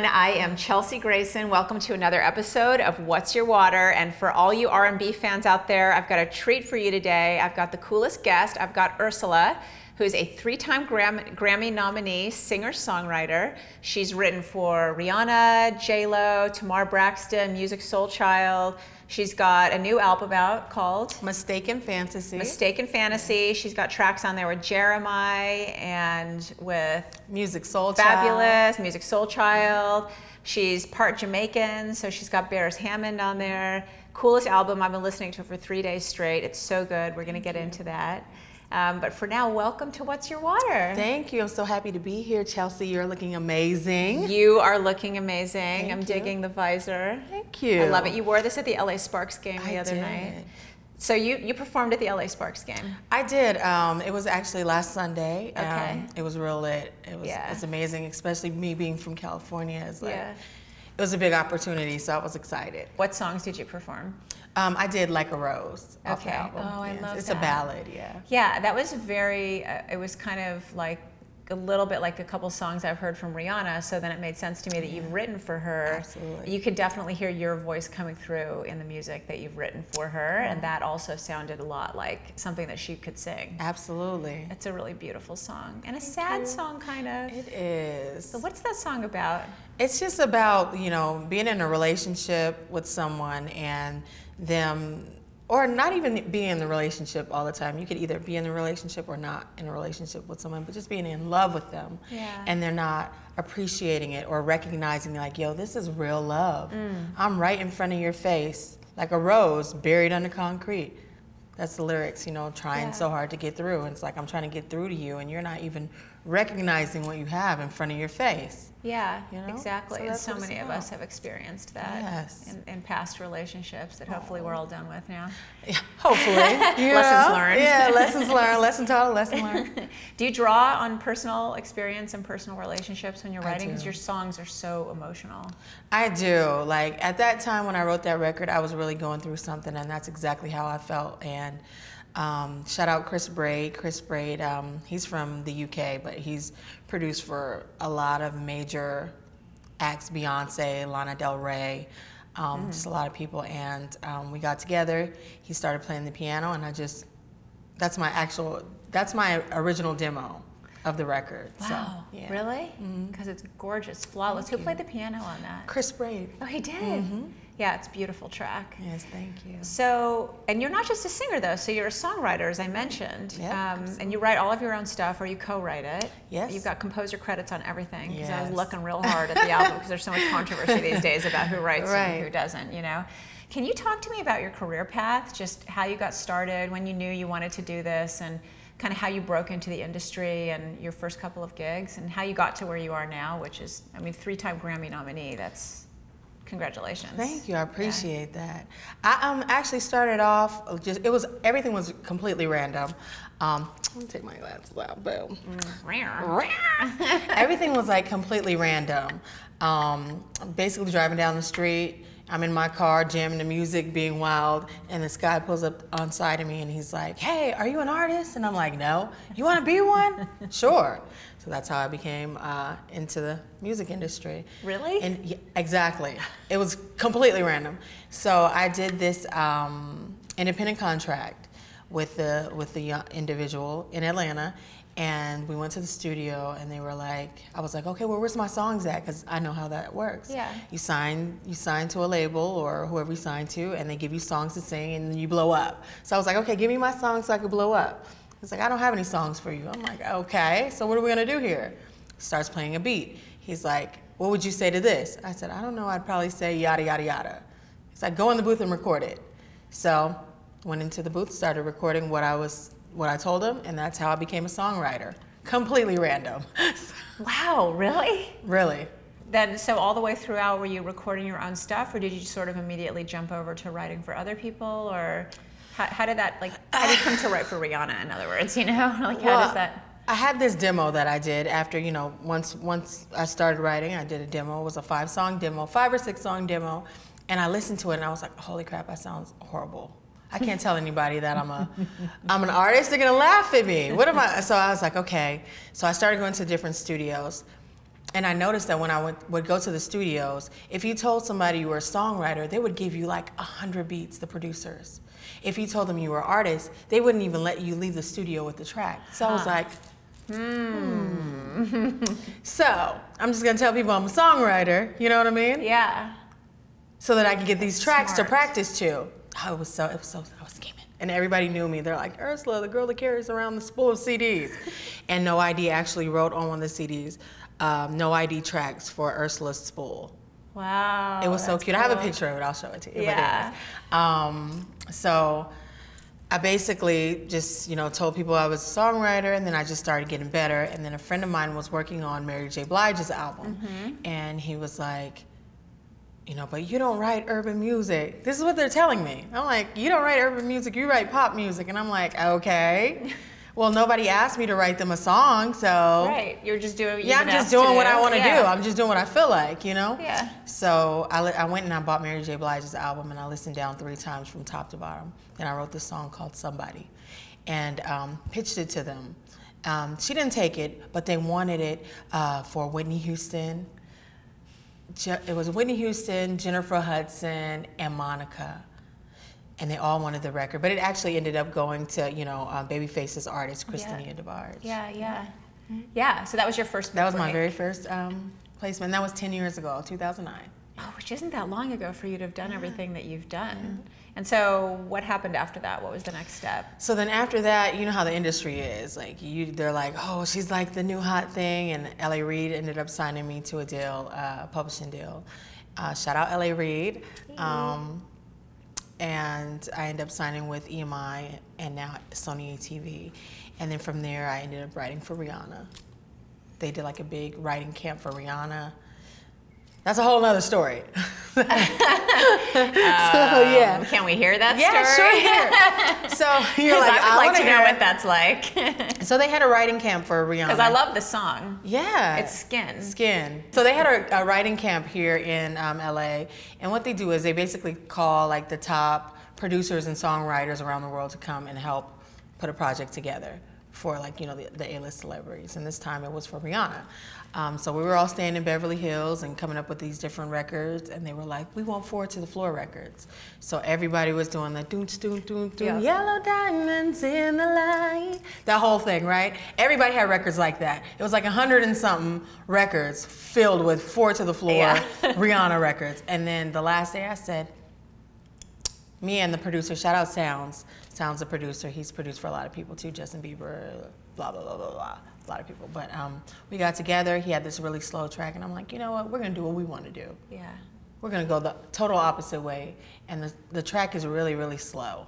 everyone. I am Chelsea Grayson. Welcome to another episode of What's Your Water. And for all you R&B fans out there, I've got a treat for you today. I've got the coolest guest. I've got Ursula, who is a three-time Gram- Grammy nominee, singer-songwriter. She's written for Rihanna, J Lo, Tamar Braxton, Musiq Soul Soulchild. She's got a new album out called Mistaken Fantasy. Mistaken Fantasy. She's got tracks on there with Jeremih and with Music Soul Child. Fabolous, Soul Child. She's part Jamaican, so she's got Beres Hammond on there. Coolest album. I've been listening to it for three days straight. It's so good. We're going to get into that. Um, but for now, welcome to What's Your Water. Thank you. I'm so happy to be here, Chelsea. You're looking amazing. You are looking amazing. Thank I'm you. digging the visor. Thank you. I love it. You wore this at the LA Sparks game the I other did. night. So you, you performed at the LA Sparks game. I did. Um, it was actually last Sunday. Um, Okay. it was real lit. It was. Yeah. It's amazing, especially me being from California. It's like, Yeah. It was a big opportunity, so I was excited. What songs did you perform? Um, I did like a rose. Okay. album. Oh, I Yes, love It's that. a ballad. Yeah. Yeah, that was very, uh, it was kind of like a little bit like a couple songs I've heard from Rihanna. So then it made sense to me that you've written for her. Absolutely. You could definitely hear your voice coming through in the music that you've written for her. And that also sounded a lot like something that she could sing. Absolutely. It's a really beautiful song and a sad song, kind of. It is. So, what's that song about? It's just about, you know, being in a relationship with someone and them, or not even being in the relationship all the time. You could either be in the relationship or not in a relationship with someone, but just being in love with them. Yeah. And they're not appreciating it or recognizing, like, yo, this is real love. Mm. I'm right in front of your face, like a rose buried under concrete. That's the lyrics, you know, trying Yeah. so hard to get through. And it's like, I'm trying to get through to you, and you're not even recognizing what you have in front of your face. Yeah, You know? exactly. So and so many of us have experienced that Yes. in, in past relationships that hopefully we're all done with now. Yeah, hopefully. Lessons learned. Yeah, lessons learned, lesson taught, lesson learned. Do you draw on personal experience and personal relationships when you're writing? Because your songs are so emotional. I do. Like at that time when I wrote that record, I was really going through something, and that's exactly how I felt. And um, shout out Chris Braide. Chris Braide, um, he's from the UK, but he's produced for a lot of major acts Beyonce, Lana Del Rey, um, just a lot of people. And um, we got together. He started playing the piano, and I just, that's my actual, that's my original demo of the record. So, yeah. Mm-hmm. Really? Because it's gorgeous, flawless. Who played the piano on that? Chris Braide. Oh, he did. Mm-hmm. Yeah, it's a beautiful track. Yes, thank you. So, and you're not just a singer though. So you're a songwriter, as I mentioned. Yeah, um, and you write all of your own stuff, or you co-write it. Yes. You've got composer credits on everything. Because I was looking real hard at the album because there's so much controversy these days about who writes and who doesn't. You know. Can you talk to me about your career path? Just how you got started, when you knew you wanted to do this, and kind of how you broke into the industry and your first couple of gigs, and how you got to where you are now, which is, I mean, three-time Grammy nominee. That's congratulations. Thank you. I appreciate that. I um, actually started off just it was everything was completely random. Um, let me take my glasses out. Boom. everything was like completely random. Um, basically driving down the street. I'm in my car jamming the music, being wild, and this guy pulls up on side of me and he's like, "Hey, are you an artist?" And I'm like, "No." You want to be one? sure. So that's how I became uh, into the music industry. Really? And yeah, exactly. It was completely random. So I did this um, independent contract with the with the individual in Atlanta, and we went to the studio, and they were like, I was like, okay, well, where's my songs at? Because I know how that works. Yeah. You sign you sign to a label or whoever you sign to, and they give you songs to sing, and then you blow up. So I was like, okay, give me my songs so I could blow up. He's like, I don't have any songs for you. I'm like, okay, so what are we gonna do here? Starts playing a beat. He's like, what would you say to this? I said, I don't know. I'd probably say yada yada yada. He's like, go in the booth and record it. So went into the booth, started recording what I was what I told him, and that's how I became a songwriter. Completely random. Wow, really? really. Then, so all the way throughout, were you recording your own stuff, or did you sort of immediately jump over to writing for other people, or how, how did that like? How did you come to write for Rihanna? In other words, you know, like how Well, does that? I had this demo that I did after, you know, once once I started writing, I did a demo. It was a five song demo, five or six song demo, and I listened to it and I was like, holy crap, that sounds horrible. I can't tell anybody that I'm a I'm an artist. They're gonna laugh at me. What am I? So I was like, okay. So I started going to different studios, and I noticed that when I would, would go to the studios, if you told somebody you were a songwriter, they would give you like a hundred beats, the producers. If you told them you were an artist, they wouldn't even let you leave the studio with the track. So I was Huh. like, hmm. so I'm just gonna tell people I'm a songwriter, you know what I mean? Yeah. So that I can get these tracks smart. to practice to. Oh, it was so, it was so, I was scheming. And everybody knew me. They're like, Ursula, the girl that carries around the spool of CDs. and No ID actually wrote on one of the CDs, um, No ID tracks for Ursula's spool. Wow. It was so cute. I have a picture of it. I'll show it to you. But Yeah. Um, so I basically just, you know, told people I was a songwriter and then I just started getting better. And then a friend of mine was working on Mary J. Blige's album. Mm-hmm. And he was like, you know, but you don't write urban music. This is what they're telling me. I'm like, you don't write urban music, you write pop music. And I'm like, okay. Well, nobody asked me to write them a song, so. Right. You're just doing. what Yeah, I'm just doing what I want to Yeah. do. I'm just doing what I feel like, you know? Yeah. So I, I went and I bought Mary J. Blige's album and I listened down three times from top to bottom. Then I wrote this song called Somebody and um, pitched it to them. Um, she didn't take it, but they wanted it uh, for Whitney Houston. Je- it was Whitney Houston, Jennifer Hudson, and Monica. And they all wanted the record, but it actually ended up going to, you know, uh, Babyface's artist, Kristinia DeBarge. Yeah, yeah. Yeah. So that was your first. That was my very first um, placement. That was 10 years ago, 2009. Oh, which isn't that long ago for you to have done everything that you've done. And so, what happened after that? What was the next step? So then after that, you know how the industry is. Like you, they're like, oh, she's like the new hot thing. And L.A. Reid ended up signing me to a deal, uh, a publishing deal. Uh, shout out L.A. Reid. Um, and I ended up signing with EMI and now Sony ATV. And then from there, I ended up writing for Rihanna. They did like a big writing camp for Rihanna. That's a whole nother story. so yeah. Um, can we hear that Yeah, story? sure. Here. So you're like, I would like wanna know what that's like. So they had a writing camp for Rihanna. Because I love the song. Yeah. It's Skin. Skin. So they had a, a writing camp here in um, LA, and what they do is they basically call like the top producers and songwriters around the world to come and help put a project together for like you know the, the A-list celebrities. And this time it was for Rihanna. Um, so we were all staying in Beverly Hills and coming up with these different records, and they were like, "We want four to the Floor records." So everybody was doing the doon doon doon doon yellow diamonds in the light. That whole thing, right? Everybody had records like that. It was like a hundred and something records filled with four to the floor Yeah. Rihanna records. And then the last day I said, me and the producer, shout out Soundz. Soundz the producer. He's produced for a lot of people too, Justin Bieber, blah, blah, blah, blah, blah. A lot of people. But um, we got together. He had this really slow track, and I'm like, you know what? We're going to do what we want to do Yeah. we're gonna go the total opposite way, and the the track is really really slow,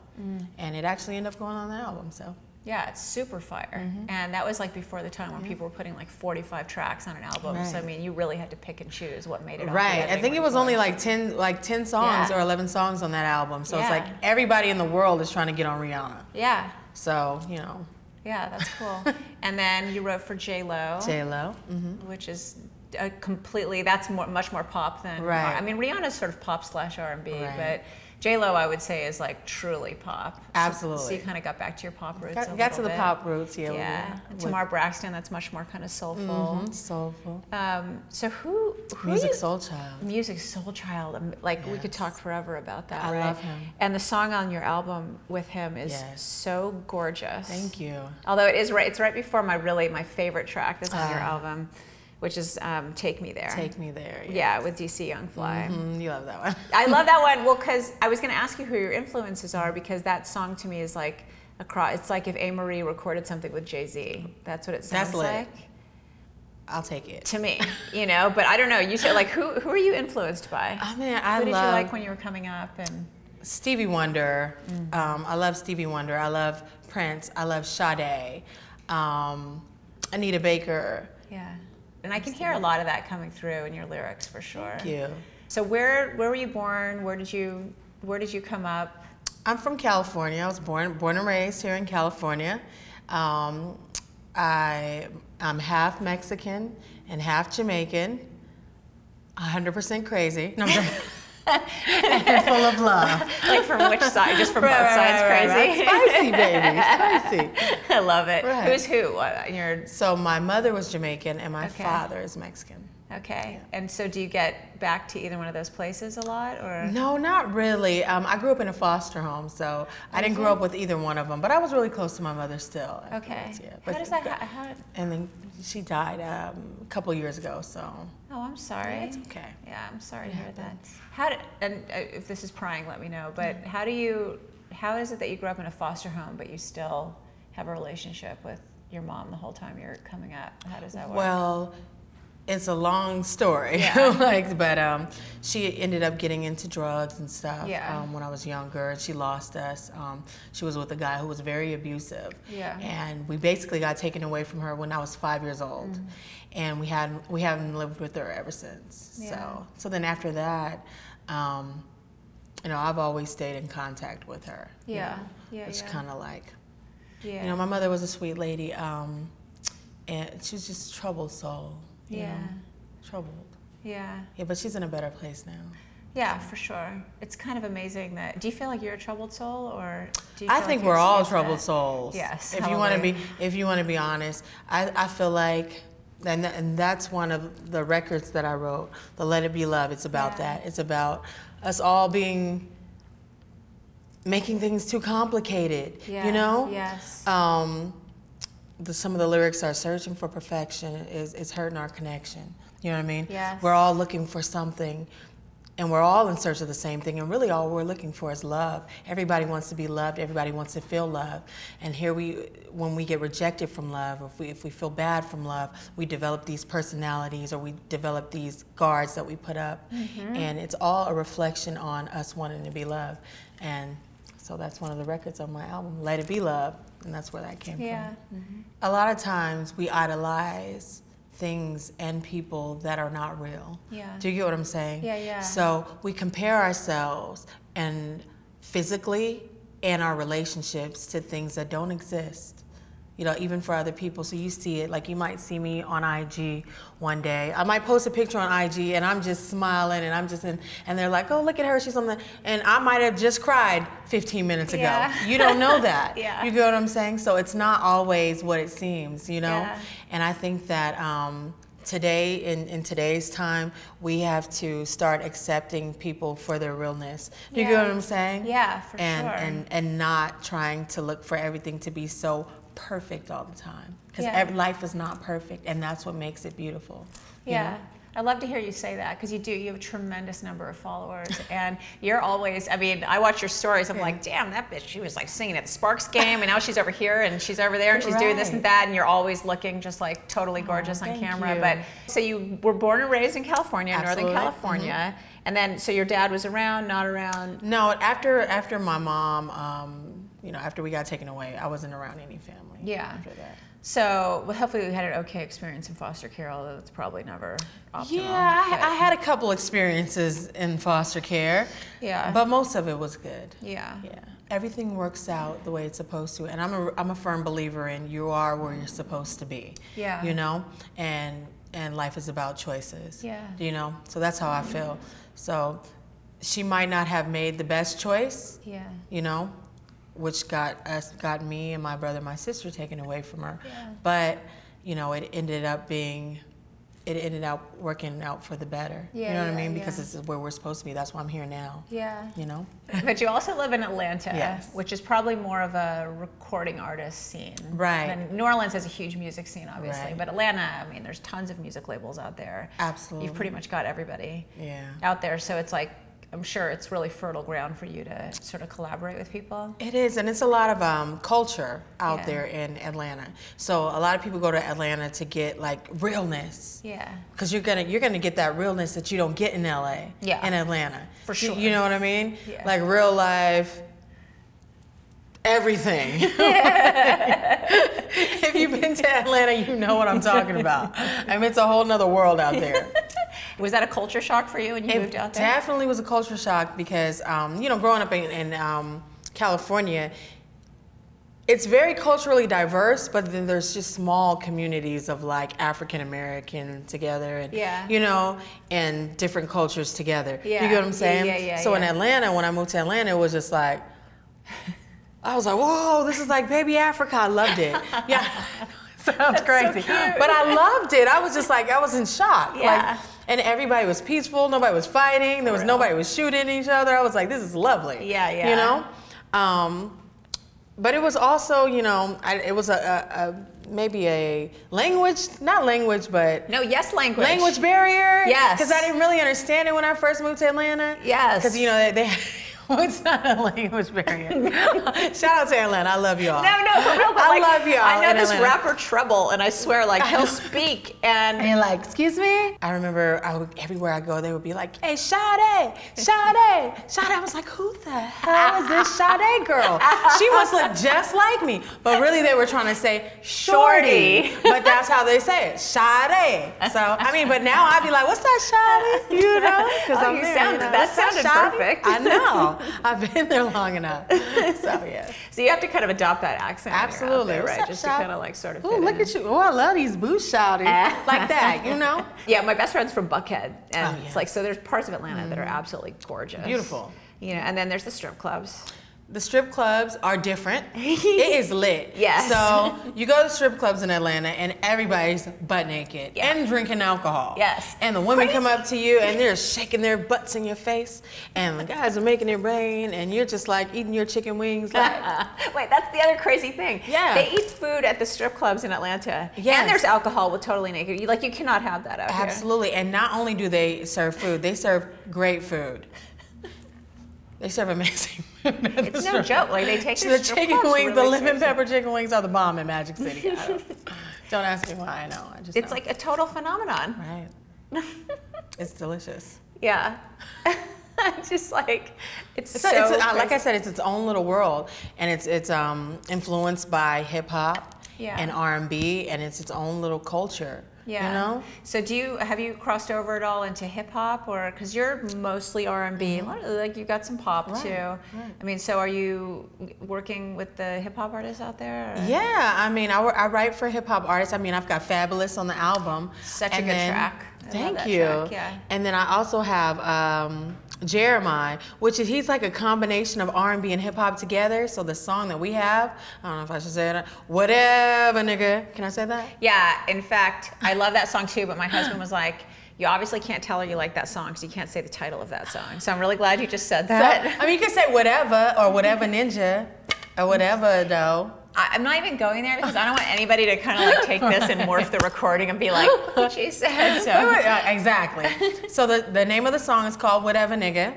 and it actually ended up going on the album. So Yeah, it's super fire. Mm-hmm. And that was like before the time when people were putting like 45 tracks on an album. So, I mean, you really had to pick and choose what made it right, I think it was only like ten like ten songs Yeah. or eleven songs on that album. So it's like everybody in the world is trying to get on Rihanna. Yeah. So you know, Yeah, that's cool. and then you wrote for J Lo, J Lo. hmm which is a completely that's more much more pop than Right. I mean, Rihanna's sort of pop slash R and B, Right. but J Lo I would say is like truly pop. So- So, you kind of got back to your pop roots. Got, a got to the bit. pop roots, yeah. Yeah, and Tamar Braxton. That's much more kind of soulful. hmm soulful. Um, so who who Musiq you- Soulchild. Music Soul Child. um, Like we could talk forever about that. I right? love him. And the song on your album with him is Yes. so gorgeous. Thank you. Although it is right, it's right before my really my favorite track that's on your Ah. album, which is um, "Take Me There." Take me there. Yeah, with DC Young Fly. Mhm, you love that one. I love that one. Well, because I was going to ask you who your influences are, because that song to me is like across. It's like if Amerie recorded something with Jay Z. That's what it sounds That's lit. like I'll take it. to me. You know, but I don't know. You said like who who are you influenced by? I mean, I who did love you like when you were coming up? And Stevie Wonder. Um, I love Stevie Wonder. I love Prince. I love Sade. Um, Anita Baker. yeah, and I can hear a lot of that coming through in your lyrics for sure. Thank you. So where where were you born? Where did you where did you come up? I'm from California. I was born born and raised here in California. Um, I I'm half Mexican and half Jamaican. 100% crazy. No. and full of love. Like from which side? Just from both Right, sides, right, right, crazy. right. Spicy, baby. Spicy. I love it. Right. Who's who? Your So my mother was Jamaican and my Okay. father is Mexican. Okay. And so do you get back to either one of those places a lot or? No, not really. Um, I grew up in a foster home, so I didn't grow up with either one of them. But I was really close to my mother still. Okay. Yeah. How does that, ha- how, And then she died um, a couple years ago, so oh, I'm sorry. it's okay. Yeah, I'm sorry to hear that. How did, and uh, if this is prying, let me know, but how do you, how is it that you grew up in a foster home, but you still have a relationship with your mom the whole time you're coming up? How does that work? Well, it's a long story. Yeah. like, but um, she ended up getting into drugs and stuff Yeah. um, when I was younger, and she lost us. Um, she was with a guy who was very abusive. Yeah. And we basically got taken away from her when I was five years old, and we had we haven't lived with her ever since. Yeah. So so then after that. Um, you know, I've always stayed in contact with her. you Yeah. know, Yeah, yeah. kind of like yeah. you know, my mother was a sweet lady, um, and she was just troubled soul. Yeah. Know? Troubled. yeah. Yeah, but she's in a better place now. Yeah, for sure. It's kind of amazing that. Do you feel like you're a troubled soul, or do you? I think like we're all troubled that? souls. Yes, If you want to be, if you want to be honest, I, I feel like, and and that's one of the records that I wrote. The Let It Be Love. It's about Yeah. that. It's about us all being making things too complicated. Yeah. You know. Yes. um, the, some of the lyrics are searching for perfection is, is hurting our connection. You know what I mean? Yes. We're all looking for something and we're all in search of the same thing. And really all we're looking for is love. Everybody wants to be loved. Everybody wants to feel love. And here we, when we get rejected from love, if we, if we feel bad from love, we develop these personalities or we develop these guards that we put up. Mm-hmm. And it's all a reflection on us wanting to be loved. And so that's one of the records on my album, Let It Be Love. And that's where that came yeah. from. A lot of times we idolize things and people that are not real. Yeah. Do you get what I'm saying? Yeah, yeah. So we compare ourselves and physically and our relationships to things that don't exist. You know, even for other people. So you see it, like you might see me on IG one day. I might post a picture on IG and I'm just smiling and I'm just in, and they're like, oh, look at her, she's on the, and I might have just cried 15 minutes ago. Yeah. You don't know that. Yeah. You get what I'm saying? So it's not always what it seems, you know? Yeah. And I think that um, today, in, in today's time, we have to start accepting people for their realness. You get what I'm saying? Yeah, for and, sure. And, and not trying to look for everything to be so perfect all the time. Because Yeah. life is not perfect, and that's what makes it beautiful. Yeah. know? I love to hear you say that because you do. You have a tremendous number of followers, and you're always. I mean, I watch your stories. I'm like, damn, that bitch. She was like singing at the Sparks game, and now she's over here, and she's over there, and she's doing this and that, and you're always looking just like totally gorgeous on camera. you. But so you were born and raised in California, Northern Absolutely. Mm-hmm. California, and then so your dad was around, not around. No, after after my mom, um, you know, after we got taken away, I wasn't around any family. Yeah. After that. So well, hopefully we had an okay experience in foster care, although it's probably never optimal. Yeah, I, I had a couple experiences in foster care. Yeah. But most of it was good. yeah. Yeah. Everything works out the way it's supposed to. And I'm a, I'm a firm believer in you are where you're supposed to be. Yeah. You know? And and life is about choices. Yeah. You know? So that's how I feel. So she might not have made the best choice, Yeah. you know, which got us got me and my brother and my sister taken away from her. Yeah. But, you know, it ended up being it ended up working out for the better. Yeah, you know what yeah, I mean? Because yeah. this is where we're supposed to be. That's why I'm here now. Yeah. You know? But you also live in Atlanta, Yes. which is probably more of a recording artist scene. Right. And New Orleans has a huge music scene, obviously. Right. But Atlanta, I mean, there's tons of music labels out there. Absolutely. You've pretty much got everybody Yeah. out there. So it's like, I'm sure it's really fertile ground for you to sort of collaborate with people. It is, and it's a lot of um, culture out Yeah. there in Atlanta. So a lot of people go to Atlanta to get like realness, Yeah. because you're gonna you're gonna get that realness that you don't get in LA, Yeah. in Atlanta, For You- sure. You, know what I mean? Yeah. Like real life, everything. if you've been to Atlanta, you know what I'm talking about. I mean, it's a whole nother world out there. Was that a culture shock for you when you moved out there? definitely was a culture shock because, um, you know, growing up in, in um, California, it's very culturally diverse, but then there's just small communities of like African American together, and Yeah. you know, and different cultures together. Yeah. You get what I'm saying? yeah, yeah, so in. Atlanta, when I moved to Atlanta, it was just like, I was like, whoa, this is like baby Africa. I loved it. Yeah. So sounds crazy. but I loved it. I was just like, I was in shock. Yeah. Like, and everybody was peaceful. Nobody was fighting. There was nobody was shooting each other. I was like, this is lovely. Yeah, yeah. You know? Um, but it was also, you know, I, it was a, a, a maybe a language, not language, but No, yes, language. language barrier. Yes. Because I didn't really understand it when I first moved to Atlanta. Yes. Because you know they. they it's not a language barrier. Shout out to Atlanta. I love y'all. No, no, for real. But I like, love y'all I know this Atlanta. rapper Treble, and I swear, like he'll speak, and And you're like, excuse me? I remember I would, everywhere I go, they would be like, hey, Sade, Sade, Sade. I was like, who the hell is this Sade girl? She must look just like me. But really, they were trying to say Shorty. Shorty. But that's how they say it, Sade. So, I mean, but now I'd be like, what's that Sade? You know? Because Oh, you sound- that sounded Sade?" perfect. I know. I've been there long enough. So, yeah. so you have to kind of adopt that accent. when you're out Absolutely. there, right? Just to kind of like sort of. Ooh, look in. at you. Oh, I love these boots, Shouty. like that, you know? Yeah, my best friend's from Buckhead, and Oh, yeah. It's like so. There's parts of Atlanta that are mm. absolutely gorgeous, Beautiful. You know, and then there's the strip clubs. The strip clubs are different. it is lit. Yes. So you go to strip clubs in Atlanta and everybody's butt naked Yeah. and drinking alcohol. Yes. And the women come up to you and they're shaking their butts in your face, and the guys are making it rain, and you're just like eating your chicken wings. Like, Wait, that's the other crazy thing. Yeah. They eat food at the strip clubs in Atlanta. Yes. And there's alcohol with totally naked. You like you cannot have that out here. absolutely. And not only do they serve food, they serve great food. They serve amazing. It's no joke. Like they take So the chicken wings, the lemon pepper chicken wings are the bomb in Magic City. Don't, don't ask me why. I know. I just It's know. like a total phenomenon. right. It's delicious. Yeah. Just like it's, It's, so a, it's a, uh, like I said, it's its own little world, and it's it's um, influenced by hip hop Yeah. and R and B, and it's its own little culture. Yeah. You know. So do you have you crossed over at all into hip hop or because you're mostly R and B, like you've got some pop Mm-hmm. Right, too. right. I mean, so are you working with the hip hop artists out there? or- Yeah, I mean, I, I write for hip hop artists. I mean, I've got Fabolous on the album. Such a good then- track. I Thank you. track, yeah. And then I also have um, Jeremih, which is he's like a combination of R&B and hip hop together. So the song that we have, I don't know if I should say it. Whatever, nigga. Can I say that? Yeah. In fact, I love that song too. But my husband was like, "You obviously can't tell her you like that song because you can't say the title of that song." So I'm really glad you just said So, that. I mean, you can say whatever or whatever ninja or whatever though. I, I'm not even going there because I don't want anybody to kind of like take this and morph the recording and be like, "What she said." So uh, exactly. so the, the name of the song is called Whatever Nigga.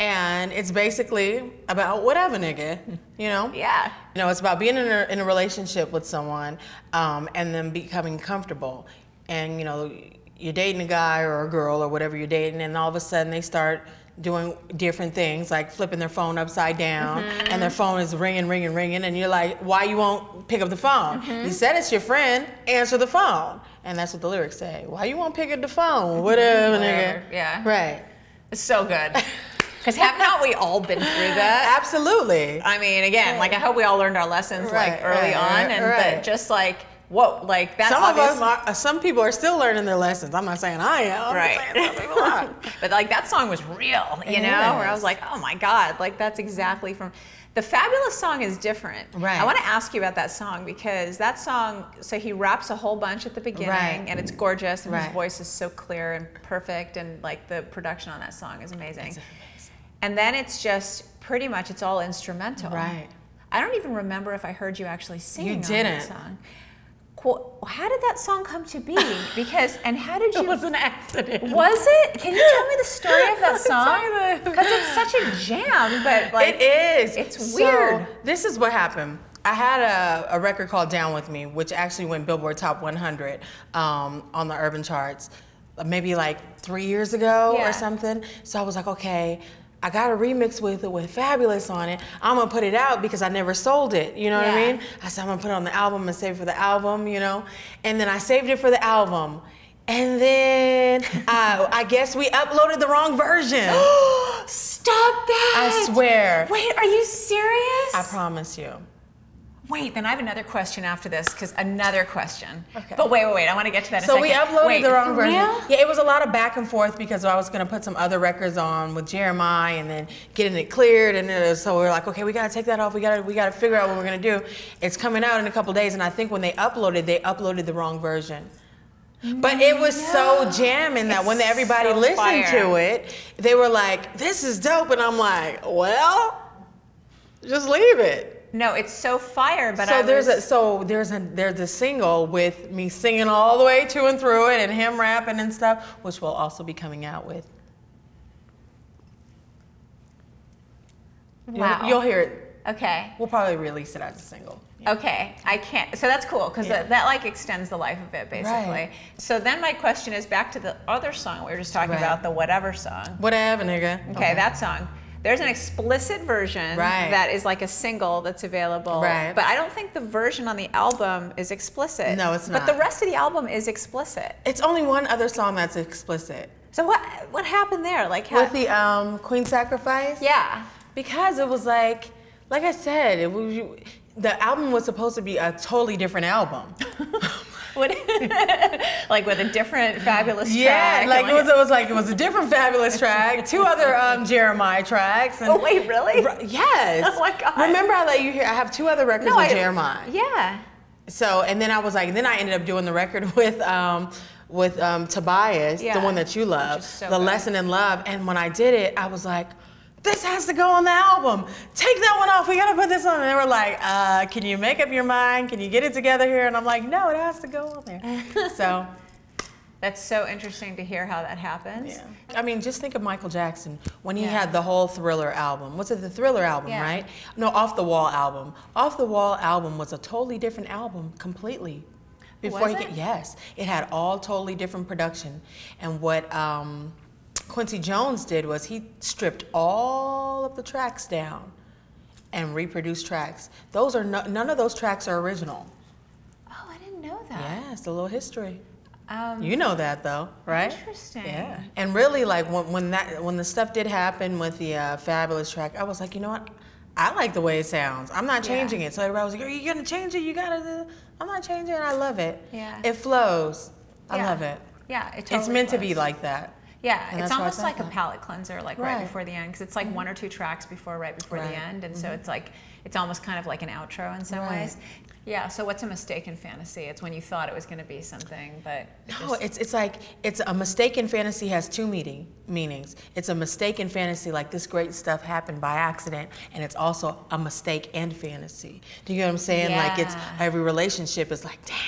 And it's basically about whatever nigga, you know? yeah. You know, it's about being in a, in a relationship with someone um, and then becoming comfortable. And, you know, you're dating a guy or a girl or whatever you're dating, and all of a sudden they start doing different things like flipping their phone upside down mm-hmm. and their phone is ringing, ringing, ringing, and you're like, why you won't pick up the phone? Mm-hmm. You said it's your friend, answer the phone. And that's what the lyrics say. Why you won't pick up the phone? Mm-hmm. Whatever, Whatever, nigga. yeah. Right. It's so good. Because have not we all been through that? Absolutely. I mean, again, like I hope we all learned our lessons like early right, on, and right. but just like what, like that. Some of us are, some people are still learning their lessons. I'm not saying I am. I'm Right. saying some people are. but like that song was real, you It know, where I was like, oh my god, like that's exactly from. The Fabolous song is different. Right. I want to ask you about that song because that song. So he raps a whole bunch at the beginning, Right. and it's gorgeous, and Right. his voice is so clear and perfect, and like the production on that song is amazing. amazing. And then it's just pretty much it's all instrumental. Right. I don't even remember if I heard you actually singing on didn't. song. Cool. How did that song come to be? Because and how did you? It was an accident. Was it? Can you tell me the story of that song? Because it's such a jam, but like it is. it's So, weird. this is what happened. I had a, a record called Down With Me, which actually went Billboard Top 100 um, on the urban charts, uh, maybe like three years ago Yeah. or something. So I was like, okay, I got a remix with it with Fabolous on it. I'm gonna put it out because I never sold it. You know what I mean? I said I'm gonna put it on the album and save it for the album. You know, and then I saved it for the album. And then uh, I guess we uploaded the wrong version. Stop that! I swear. Wait, are you serious? I promise you. Wait, then I have another question after this because another question. Okay. But wait, wait, wait. I want to get to that. In So we uploaded Wait, the wrong version. real? Yeah, it was a lot of back and forth because I was gonna put some other records on with Jeremih and then getting it cleared, and then, so we were like, okay, we gotta take that off. We gotta we gotta figure out what we're gonna do. It's coming out in a couple days, and I think when they uploaded, they uploaded the wrong version. But it was so jamming that when everybody so listened fire. to it, they were like, "This is dope," and I'm like, "Well, just leave it." No, it's so fire. But so I there's was, a so there's a there's a single with me singing all the way to and through it and him rapping and stuff, which will also be coming out with. You'll- wow. You'll, hear it. okay. We'll probably release it as a single. Okay, I can't. So that's cool because Yeah. that, that like extends the life of it basically. Right. So then my question is back to the other song we were just talking Right. about, the whatever song. Whatever, nigga. Okay, that song. There's an explicit version Right. that is like a single that's available. Right. But I don't think the version on the album is explicit. No, it's not. But the rest of the album is explicit. It's only one other song that's explicit. So what what happened there? Like how? With the um, Queen Sacrifice. yeah. Because it was like, like I said, it was the album was supposed to be a totally different album. What, like with a different Fabolous Yeah, track. like it was, it was like it was a different Fabolous track, two other um, Jeremih tracks. And, Oh wait, really? R- yes. Oh my God. Remember I let you hear? I have two other records No, with I- Jeremih. Yeah. So and then I was like, and then I ended up doing the record with um, with um, Tobias, Yeah, the one that you love, so the good. lesson in love. And when I did it, I was like. This has to go on the album. Take that one off. We gotta put this on. And they were like, uh, "Can you make up your mind? Can you get it together here?" And I'm like, "No, it has to go on there." so That's so interesting to hear how that happens. Yeah. I mean, just think of Michael Jackson when he Yeah. had the whole Thriller album. Was it the Thriller album, Yeah. right? No, Off the Wall album. Off the Wall album was a totally different album completely. Before Was he it? could, yes, it had all totally different production. And what um, Quincy Jones did was he stripped all of the tracks down and reproduced tracks. Those are no, none of those tracks are original. Oh, I didn't know that. Yeah, it's a little history. Um, You know that though, right? Interesting. Yeah. And really, like when, when that when the stuff did happen with the uh, Fabolous track, I was like, you know what? I like the way it sounds. I'm not Yeah. changing it. So everybody was like, are you gonna change it? You gotta. I'm not changing it. I love it. Yeah. It flows. I Yeah. love it. Yeah, it it's totally meant to be like that. Yeah, And it's almost like a palate cleanser, like right, Right. before the end, because it's like one or two tracks before, right before the Right. Mm-hmm. end, and so it's like it's almost kind of like an outro in some Right. ways. Yeah. So what's a mistaken fantasy? It's when you thought it was going to be something, but it No, just- it's it's like it's a mistaken fantasy has two meaning meanings. It's a mistaken fantasy like this great stuff happened by accident, and it's also a mistake and fantasy. Do you get what I'm saying? Yeah. Like it's every relationship is like, dang,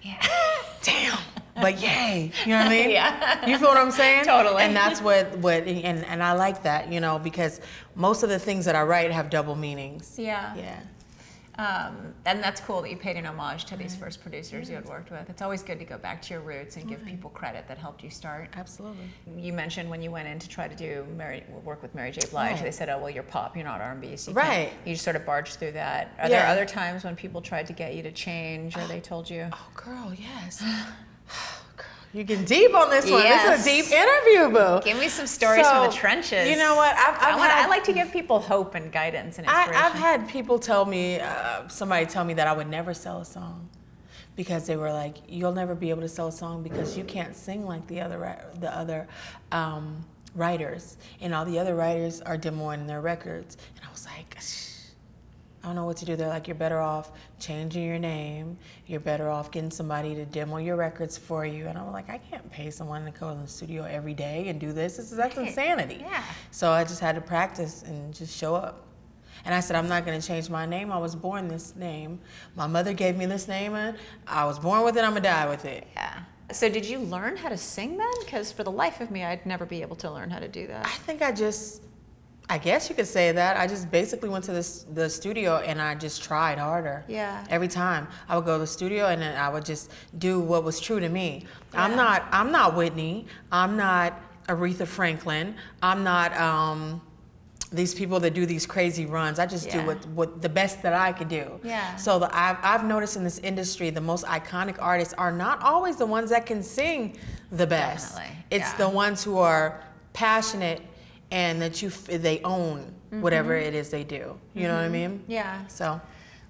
yeah. damn, but yay. You know what I mean? Yeah. You feel what I'm saying? Totally. And that's what what and and I like that, you know, because most of the things that I write have double meanings. yeah. Yeah. Um, and that's cool that you paid an homage to these first producers you had worked with. It's always good to go back to your roots and give people credit that helped you start. Absolutely. You mentioned when you went in to try to do Mary, work with Mary J. Blige, Right. they said, "Oh, well, you're pop, you're not R&B." So you Right. You just sort of barged through that. Are there other times when people tried to get you to change, or they told you? Oh, girl, yes. you're getting deep on this one. This is a deep interview, boo. Give me some stories from the trenches. You know what? I've, I've I, want, had, I like to give people hope and guidance and I, inspiration. I've had people tell me, uh, somebody tell me that I would never sell a song because they were like, "You'll never be able to sell a song because you can't sing like the other the other um, writers, and all the other writers are demoing their records." And I was like. Shh. I don't know what to do. They're like, you're better off changing your name. You're better off getting somebody to demo your records for you. And I'm like, I can't pay someone to go in the studio every day and do this. this is, that's Right. insanity. Yeah. So I just had to practice and just show up. And I said, I'm not going to change my name. I was born this name. My mother gave me this name, and I was born with it. I'm going to die with it. yeah. So did you learn how to sing then? Because for the life of me, I'd never be able to learn how to do that. I think I just, I guess you could say that. I just basically went to this, the studio and I just tried harder. Yeah. Every time I would go to the studio and then I would just do what was true to me. I'm not, I'm not Whitney. I'm not Aretha Franklin. I'm not um, these people that do these crazy runs. I just do what, what the best that I could do. Yeah. So the, I've, I've noticed in this industry, the most iconic artists are not always the ones that can sing the best. Definitely, It's yeah. the ones who are passionate and that you f- they own whatever Mm-hmm. it is they do. You know what I mean? Yeah. So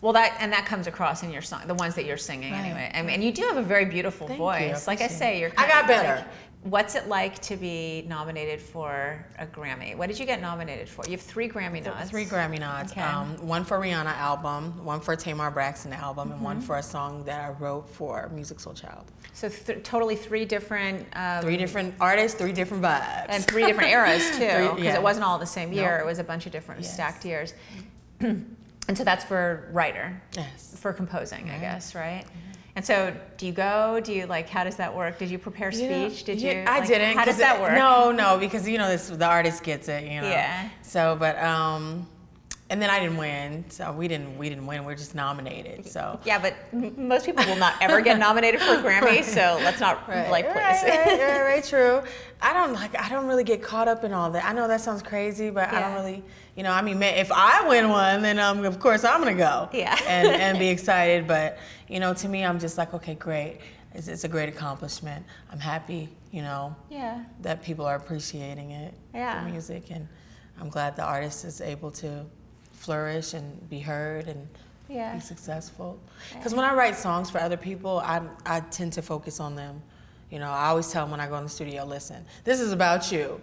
Well, that and that comes across in your song, the ones that you're singing Right. anyway. I mean, and you do have a very beautiful Thank voice. Like I say, you're. I got of better. like- what's it like to be nominated for a Grammy? What did you get nominated for? You have three Grammy nods. Three Grammy nods. Okay. Um, one for Rihanna album, one for Tamar Braxton album, and Mm-hmm. one for a song that I wrote for Musiq Soulchild. So th- totally three different. Um, Three different artists, three different vibes. and three different eras too, because yeah. it wasn't all the same year. Nope. It was a bunch of different Yes. stacked years. and so that's for writer, yes. for composing, I Right. guess, right? And so, do you go? Do you like? How does that work? Did you prepare You know, speech? Did yeah, you? I like, didn't. How does that work? No, no, because you know this, the artist gets it. You know. Yeah. So, but um, and then I didn't win. So we didn't. We didn't win. We're just nominated. So. Yeah, but m- most people will not ever get nominated for a Grammy, so let's not Right, like right, please. right, right, right, true. I don't like. I don't really get caught up in all that. I know that sounds crazy, but I don't really. You know, I mean, if I win one, then um, of course I'm gonna go. Yeah. And and be excited, but you know, to me, I'm just like, okay, great. It's, it's a great accomplishment. I'm happy. You know, yeah, that people are appreciating it. Yeah. The music, and I'm glad the artist is able to flourish and be heard and yeah, be successful. Because when I write songs for other people, I, I tend to focus on them. You know, I always tell them when I go in the studio, listen, this is about you.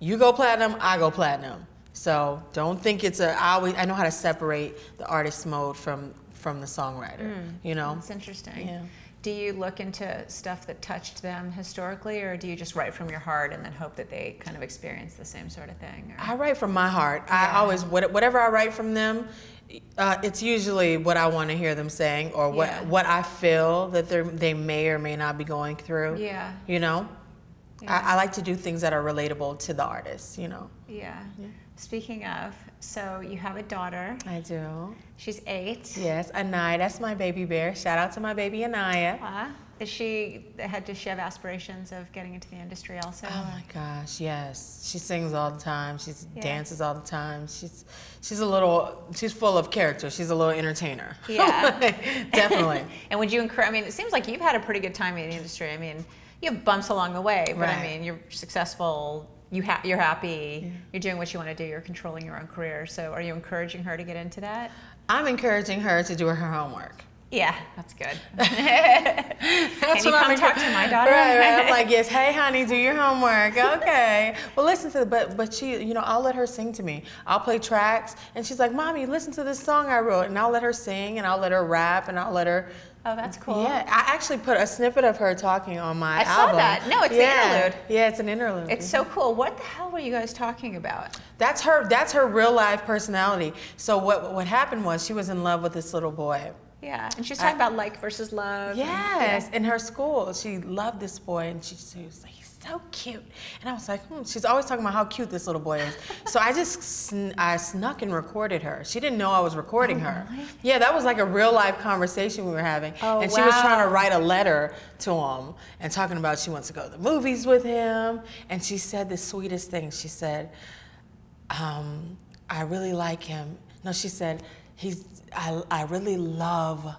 You go platinum, I go platinum. So don't think it's a. I always I know how to separate the artist mode from from the songwriter. Mm. You know. it's interesting. Yeah. Do you look into stuff that touched them historically, or do you just write from your heart and then hope that they kind of experience the same sort of thing? Or? I write from my heart. I always whatever I write from them, uh, it's usually what I want to hear them saying or what Yeah. what I feel that they they may or may not be going through. Yeah. You know, Yeah. I, I like to do things that are relatable to the artist. You know, Yeah. Speaking of, so you have a daughter. I do. She's eight. Yes, Anaya. That's my baby bear. Shout out to my baby Anaya. Uh, is she had does she have aspirations of getting into the industry also? Oh my gosh, yes. She sings all the time. She Yeah. dances all the time. She's she's a little she's full of character. She's a little entertainer. Yeah. Definitely. and would you encourage? I mean, it seems like you've had a pretty good time in the industry. I mean, you have bumps along the way, but I mean, you're successful. You ha- you're happy. You're doing what you want to do. You're controlling your own career. So, are you encouraging her to get into that? I'm encouraging her to do her homework. Yeah, that's good. That's Can you what I'm come talk to my daughter? Right, right. I'm like, yes, hey, honey, do your homework. Okay. well, listen to the, but but she, you know, I'll let her sing to me. I'll play tracks, and she's like, mommy, listen to this song I wrote, and I'll let her sing, and I'll let her rap, and I'll let her. Oh, that's cool. Yeah, I actually put a snippet of her talking on my I saw album. that. No, it's the yeah. interlude. Yeah, it's an interlude. It's so cool. What the hell were you guys talking about? That's her. That's her real life personality. So what what happened was she was in love with this little boy. Yeah, and she's talking about like versus love. and- Yes, in her school, she loved this boy, and she, she was like, "He's so cute." And I was like, hmm. "She's always talking about how cute this little boy is." so I just sn- I snuck and recorded her. She didn't know I was recording her. really? Yeah, that was like a real life conversation we were having, Oh, and she was trying to write a letter to him and talking about she wants to go to the movies with him. And she said the sweetest thing. She said, um, I really like him. No, she said, he's, I, I really love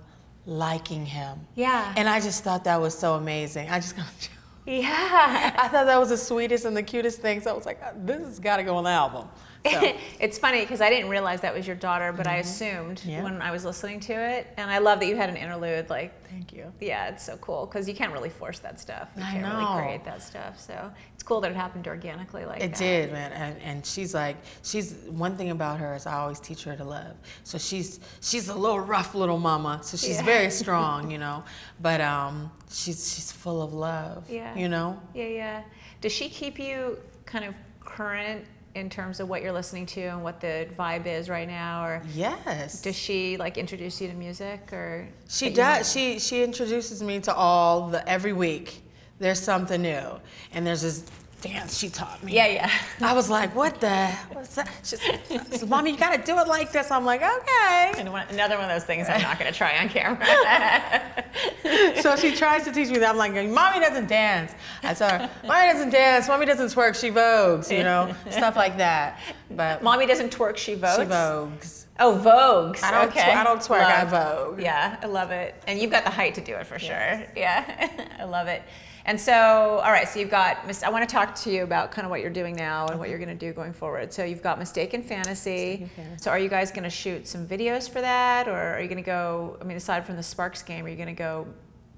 liking him. Yeah. And I just thought that was so amazing. I just, yeah. I thought that was the sweetest and the cutest thing. So I was like, this has got to go on the album. So, it's funny because I didn't realize that was your daughter, but I assumed Mm-hmm. Yeah. when I was listening to it, and I love that you had an interlude. Like, thank you. yeah, it's so cool because you can't really force that stuff. You I can't know. really create that stuff. So cool that it happened organically like It that. did, man, and, and she's like, she's one thing about her is I always teach her to love. So she's she's a little rough little mama, so she's Yeah. very strong, you know, but um, she's she's full of love, Yeah. you know. Yeah, yeah. Does she keep you kind of current in terms of what you're listening to and what the vibe is right now, or Yes. does she like introduce you to music or? She you does. She she introduces me to all the every week. There's something new, and there's this dance she taught me. Yeah, yeah. I was like, what the? What's that? She's like, mommy, you gotta do it like this. I'm like, okay. And one, another one of those things I'm not going to try on camera. So she tries to teach me that. I'm like, mommy doesn't dance. I tell her, mommy doesn't dance. Mommy doesn't twerk. She vogues. You know, stuff like that. But Mommy doesn't twerk, she votes. she vogues. Oh, Vogue's. I don't. okay. Tw- I don't twerk. I Vogue. Yeah, I love it. And you've got the height to do it for sure. Yeah, I love it. And so, all right, so you've got, I want to talk to you about kind of what you're doing now and what you're going to do going forward. So you've got Mistaken Fantasy. Mistaken Fantasy. So are you guys going to shoot some videos for that? Or are you going to go, I mean, aside from the Sparks game, are you going to go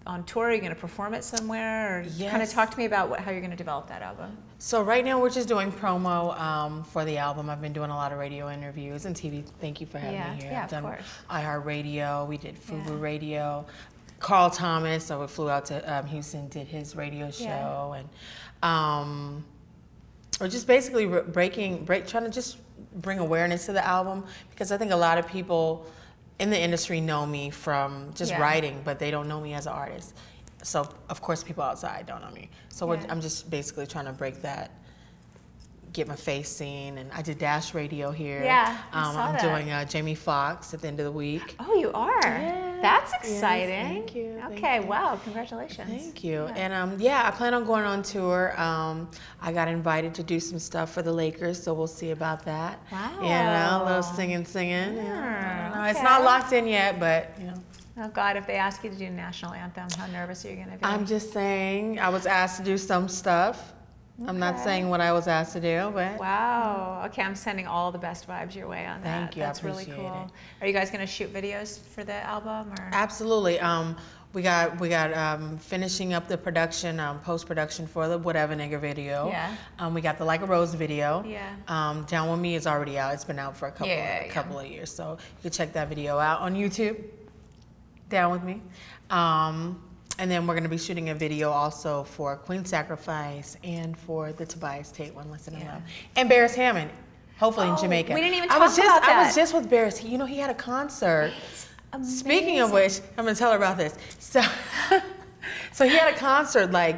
on tour? Are you going to perform it somewhere? Or kind of talk to me about what, how you're going to develop that album. So right now we're just doing promo um, for the album. I've been doing a lot of radio interviews and TV. Thank you for having Yeah, me here. yeah, I've of done iHeartRadio. We did Fubu Yeah. Radio. Carl Thomas. So we flew out to um, Houston, did his radio show, Yeah. and um, we're just basically re- breaking, break, trying to just bring awareness to the album because I think a lot of people in the industry know me from just Yeah. writing, but they don't know me as an artist. So of course, people outside don't know me. So Yeah. I'm just basically trying to break that, get my face seen, and I did Dash Radio here. Yeah, I um, I'm that. doing uh, Jamie Foxx at the end of the week. Oh, you are? Yeah. That's Yes, exciting. thank you, thank Okay, you. wow, congratulations. Thank you. And um, yeah, I plan on going on tour. Um, I got invited to do some stuff for the Lakers, so we'll see about that. Wow. You know, a little singing, singing. Yeah, don't. It's not locked in yet, but you know. Oh God, if they ask you to do national anthem, how nervous are you gonna be? I'm just saying, I was asked to do some stuff. I'm not saying what I was asked to do, but Wow. Okay, I'm sending all the best vibes your way on that. Thank you, I That's really cool. it. Are you guys gonna shoot videos for the album or? absolutely. Um, we got we got um, finishing up the production, um, post production for the whatever nigga video. Yeah. Um, we got the Like a Rose video. Yeah. Um, Down with Me is already out. It's been out for a couple Yeah, a yeah. couple of years, so you can check that video out on YouTube. Down with Me. Um, and then we're going to be shooting a video also for Queen Sacrifice and for the Tobias Tate one, Listen Yeah. Love, and Beres Hammond. Hopefully Oh, in Jamaica. we didn't even talk I was just about I was just with Beres. You know he had a concert. Speaking of which, I'm gonna tell her about this. So, so he had a concert like,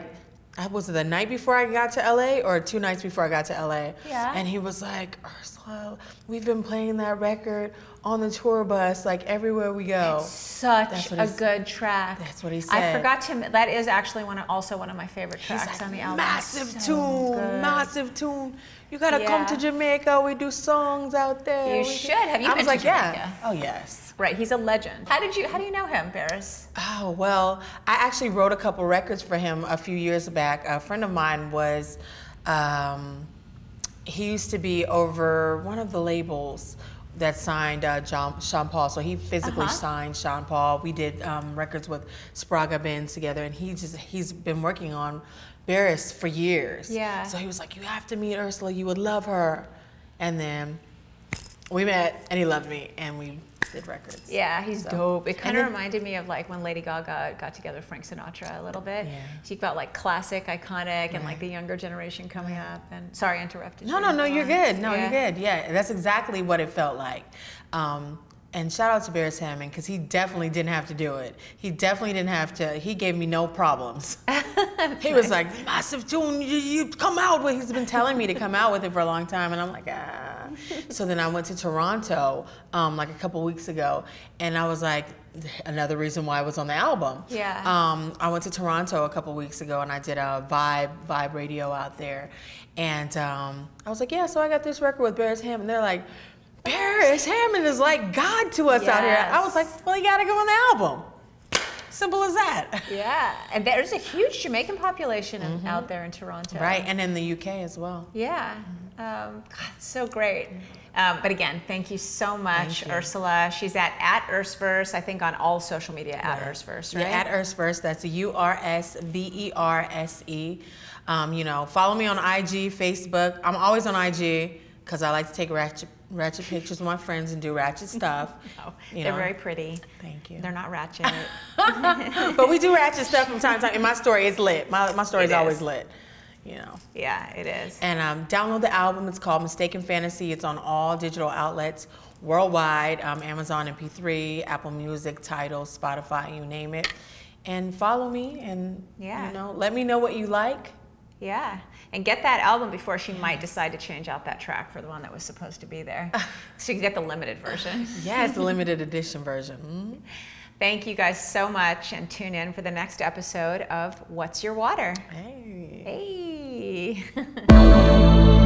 I was it the night before I got to LA or two nights before I got to LA. Yeah. And he was like, Ursula, we've been playing that record on the tour bus like everywhere we go. Such That's what a good track. That's what he said. I forgot to. That is actually one also one of my favorite He's tracks like, on the album. massive So tune, good. massive tune. You gotta come to Jamaica. We do songs out there. You We should. Have you I been was to like, Jamaica? yeah. Oh yes. Right, he's a legend. How did you? How do you know him, Beres? Oh, well, I actually wrote a couple records for him a few years back. A friend of mine was, um, he used to be over one of the labels that signed uh, John, Sean Paul. So he physically Uh-huh. signed Sean Paul. We did um, records with Spragga Benz together, and he just he's been working on Beres for years. Yeah. So he was like, "You have to meet Ursula. You would love her." And then we met, and he loved me, and we did records. Yeah, he's So- dope. It kind of reminded me of like when Lady Gaga got together with Frank Sinatra a little bit. Yeah. She felt like classic, iconic, and like the younger generation coming up. And sorry, I interrupted No, you. no, no, you're on. good. No, Yeah. you're good. Yeah, that's exactly what it felt like. Um, and shout out to Beres Hammond because he definitely didn't have to do it. He definitely didn't have to. He gave me no problems. he was like, massive tune, you, you come out with. He's been telling me to come out with it for a long time, and I'm like, ah. so then I went to Toronto um, like a couple weeks ago, and I was like, another reason why I was on the album. Yeah. Um, I went to Toronto a couple weeks ago and I did a Vibe Vibe Radio out there, and um, I was like, yeah, so I got this record with Beres Hammond. They're like, Beres Hammond is like God to us out here. I was like, well, you got to go on the album. Simple as that. Yeah, and there's a huge Jamaican population in- out there in Toronto. Mm-hmm. Right, and in the UK as well. Yeah. Um, God, it's so great. Um, but again, thank you so much, you. Ursula. She's at at Ursverse, I think on all social media at Ursverse, right? Yeah, at Ursverse. That's U R S V E R S E. Um, you know, follow me on IG, Facebook. I'm always on IG because I like to take ratchet, ratchet pictures with my friends and do ratchet stuff. You they're very pretty. Thank you. They're not ratchet. but we do ratchet stuff from time to time. And my story is lit. My, my story is always lit. You know. yeah, it is. And um, download the album. It's called Mistaken Fantasy. It's on all digital outlets worldwide um, Amazon MP3, Apple Music, Tidal, Spotify, you name it. And follow me and Yeah. you know, let me know what you like. Yeah, and get that album before she might decide to change out that track for the one that was supposed to be there. so you can get the limited version. It's the limited edition version. Mhm. Thank you guys so much, and tune in for the next episode of What's Your Water? Hey. Hey.